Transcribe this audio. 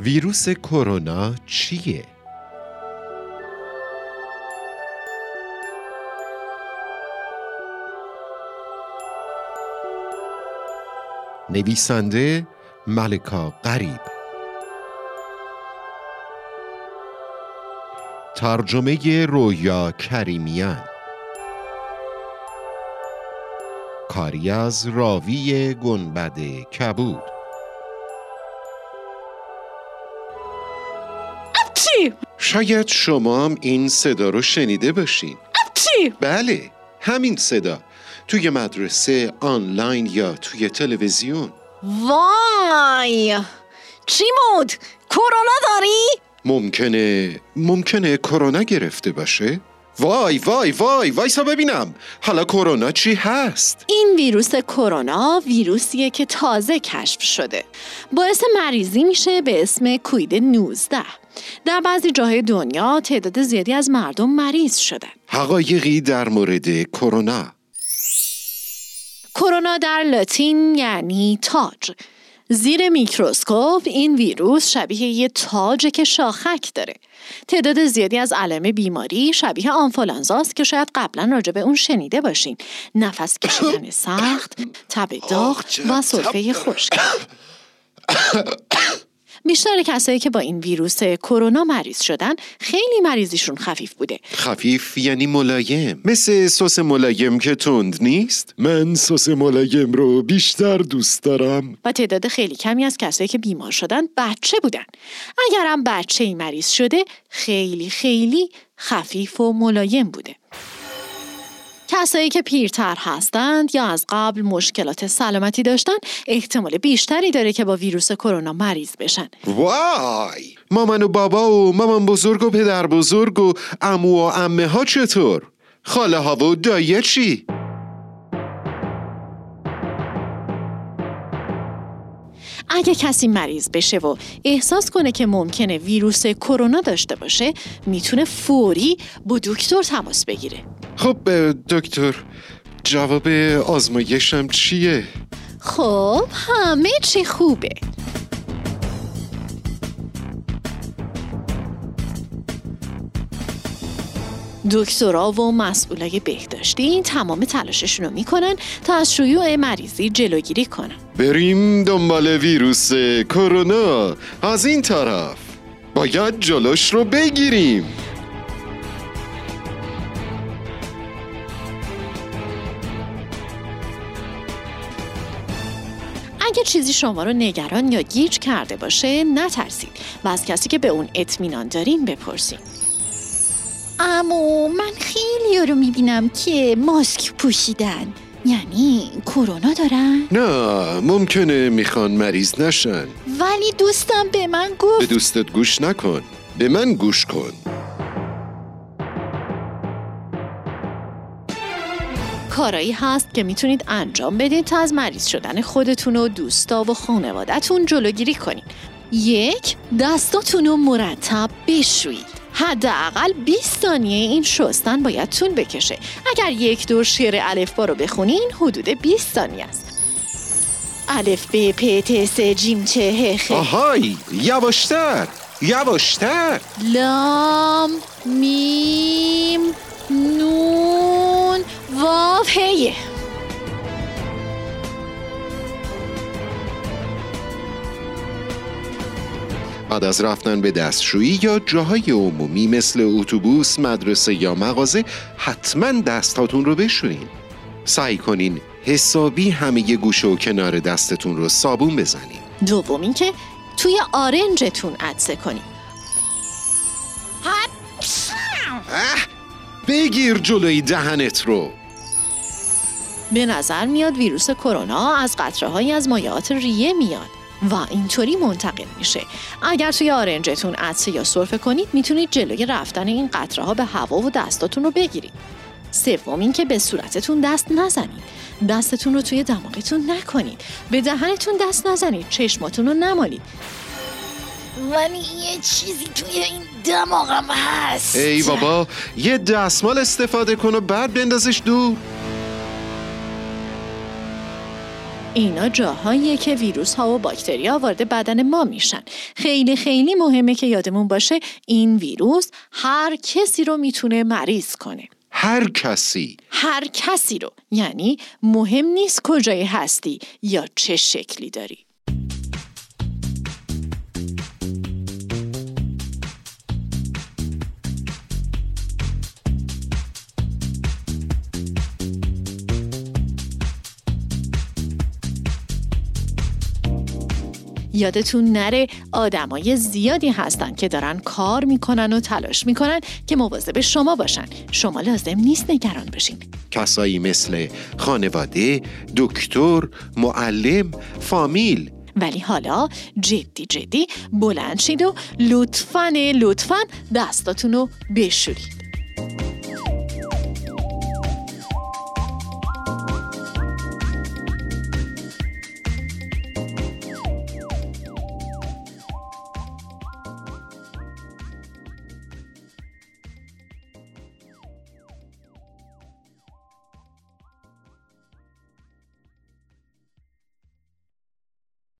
ویروس کرونا چیه؟ نویسنده ملکا قریب ترجمه رویا کریمیان کاری از راوی گنبد کبود چی؟ شاید شما هم این صدا رو شنیده باشین چی؟ بله همین صدا توی مدرسه آنلاین یا توی تلویزیون وای چی بود؟ کرونا داری؟ ممکنه ممکنه کرونا گرفته باشه وای وای وای وایسا ببینم. حالا کرونا چی هست؟ این ویروس کرونا ویروسیه که تازه کشف شده. باعث مریضی میشه به اسم کوید 19 در بعضی جاهای دنیا تعداد زیادی از مردم مریض شدن. حقایقی در مورد کرونا. کرونا در لاتین یعنی تاج. زیر میکروسکوپ این ویروس شبیه یه تاجه که شاخک داره. تعداد زیادی از علائم بیماری شبیه آنفولانزاست که شاید قبلا راجع به اون شنیده باشین. نفس کشیدن سخت تب داغ و سرفه خشک. بیشتر کسایی که با این ویروس کرونا مریض شدن خیلی مریضیشون خفیف بوده. خفیف یعنی ملایم. مثل سس ملایم که تند نیست. من سس ملایم رو بیشتر دوست دارم. و تعداد خیلی کمی از کسایی که بیمار شدن بچه بودن. اگرم بچه ای مریض شده خیلی خیلی خفیف و ملایم بوده. کسایی که پیرتر هستند یا از قبل مشکلات سلامتی داشتن احتمال بیشتری داره که با ویروس کرونا مریض بشن وای مامان و بابا و مامان بزرگ و پدر بزرگ و امو و امه ها چطور؟ خاله ها و دایه چی؟ اگه کسی مریض بشه و احساس کنه که ممکنه ویروس کرونا داشته باشه می‌تونه فوری با دکتر تماس بگیره خب دکتر جواب آزمایشم چیه؟ خب همه چی خوبه. دکترا و مسئولای بهداشتی تمام تلاششون رو می‌کنن تا از شیوع مریضی جلوگیری کنن. بریم دنبال ویروس کرونا. از این طرف باید جلوش رو بگیریم. اگه چیزی شما رو نگران یا گیج کرده باشه نترسید. و از کسی که به اون اطمینان دارین بپرسین امو من خیلی رو می‌بینم که ماسک پوشیدن. یعنی کرونا دارن؟ نه ممکنه می‌خوان مریض نشن. ولی دوستم به من به گفت دوستت گوش نکن. به من گوش کن. کارایی هست که می‌تونید انجام بدید تا از مریض شدن خودتون و دوستا و خانوادتون جلوگیری کنید. یک دستاتون رو مرتب بشویید. حداقل 20 ثانیه این شستن باید طول بکشه. اگر یک دور شعر الفبا رو بخونین حدود 20 ثانیه است. الف ب پ ت س جیم چه ه خ. آهای یواشتر یواشتر. لام میم. بعد از رفتن به دستشویی یا جاهای عمومی مثل اتوبوس، مدرسه یا مغازه حتما دستاتون رو بشویین. سعی کنین حسابی همه گوشه و کنار دستتون رو صابون بزنین. دوم اینکه توی آرنجتون عدسه کنید اه بگیر جلوی دهنت رو به نظر میاد ویروس کرونا از قطره از مایعات ریه میاد و اینطوری منتقل میشه. اگر توی آرنجتون عدسه یا سرفه کنید می‌تونید جلوی رفتن این قطره ها به هوا و دستاتون رو بگیرید. سوم اینکه به صورتتون دست نزنید. دستتون رو توی دماغتون نکنید. به دهنتون دست نزنید. چشماتون رو نمالید. ولی یه چیزی توی این دماغم هست. ای بابا یه دستمال استفاده کن و بعد بندازش دور. اینا جاهاییه که ویروس ها و باکتریا وارد بدن ما میشن. خیلی خیلی مهمه که یادمون باشه این ویروس هر کسی رو می‌تونه مریض کنه. هر کسی. هر کسی رو. یعنی مهم نیست کجای هستی یا چه شکلی داری. یادتون نره آدمای زیادی هستن که دارن کار می‌کنن و تلاش می‌کنن که مواظب شما باشن. شما لازم نیست نگران بشین. کسایی مثل خانواده، دکتر، معلم، فامیل. ولی حالا جدی جدی بلند شید و لطفاً لطفاً دستاتون رو بشورید.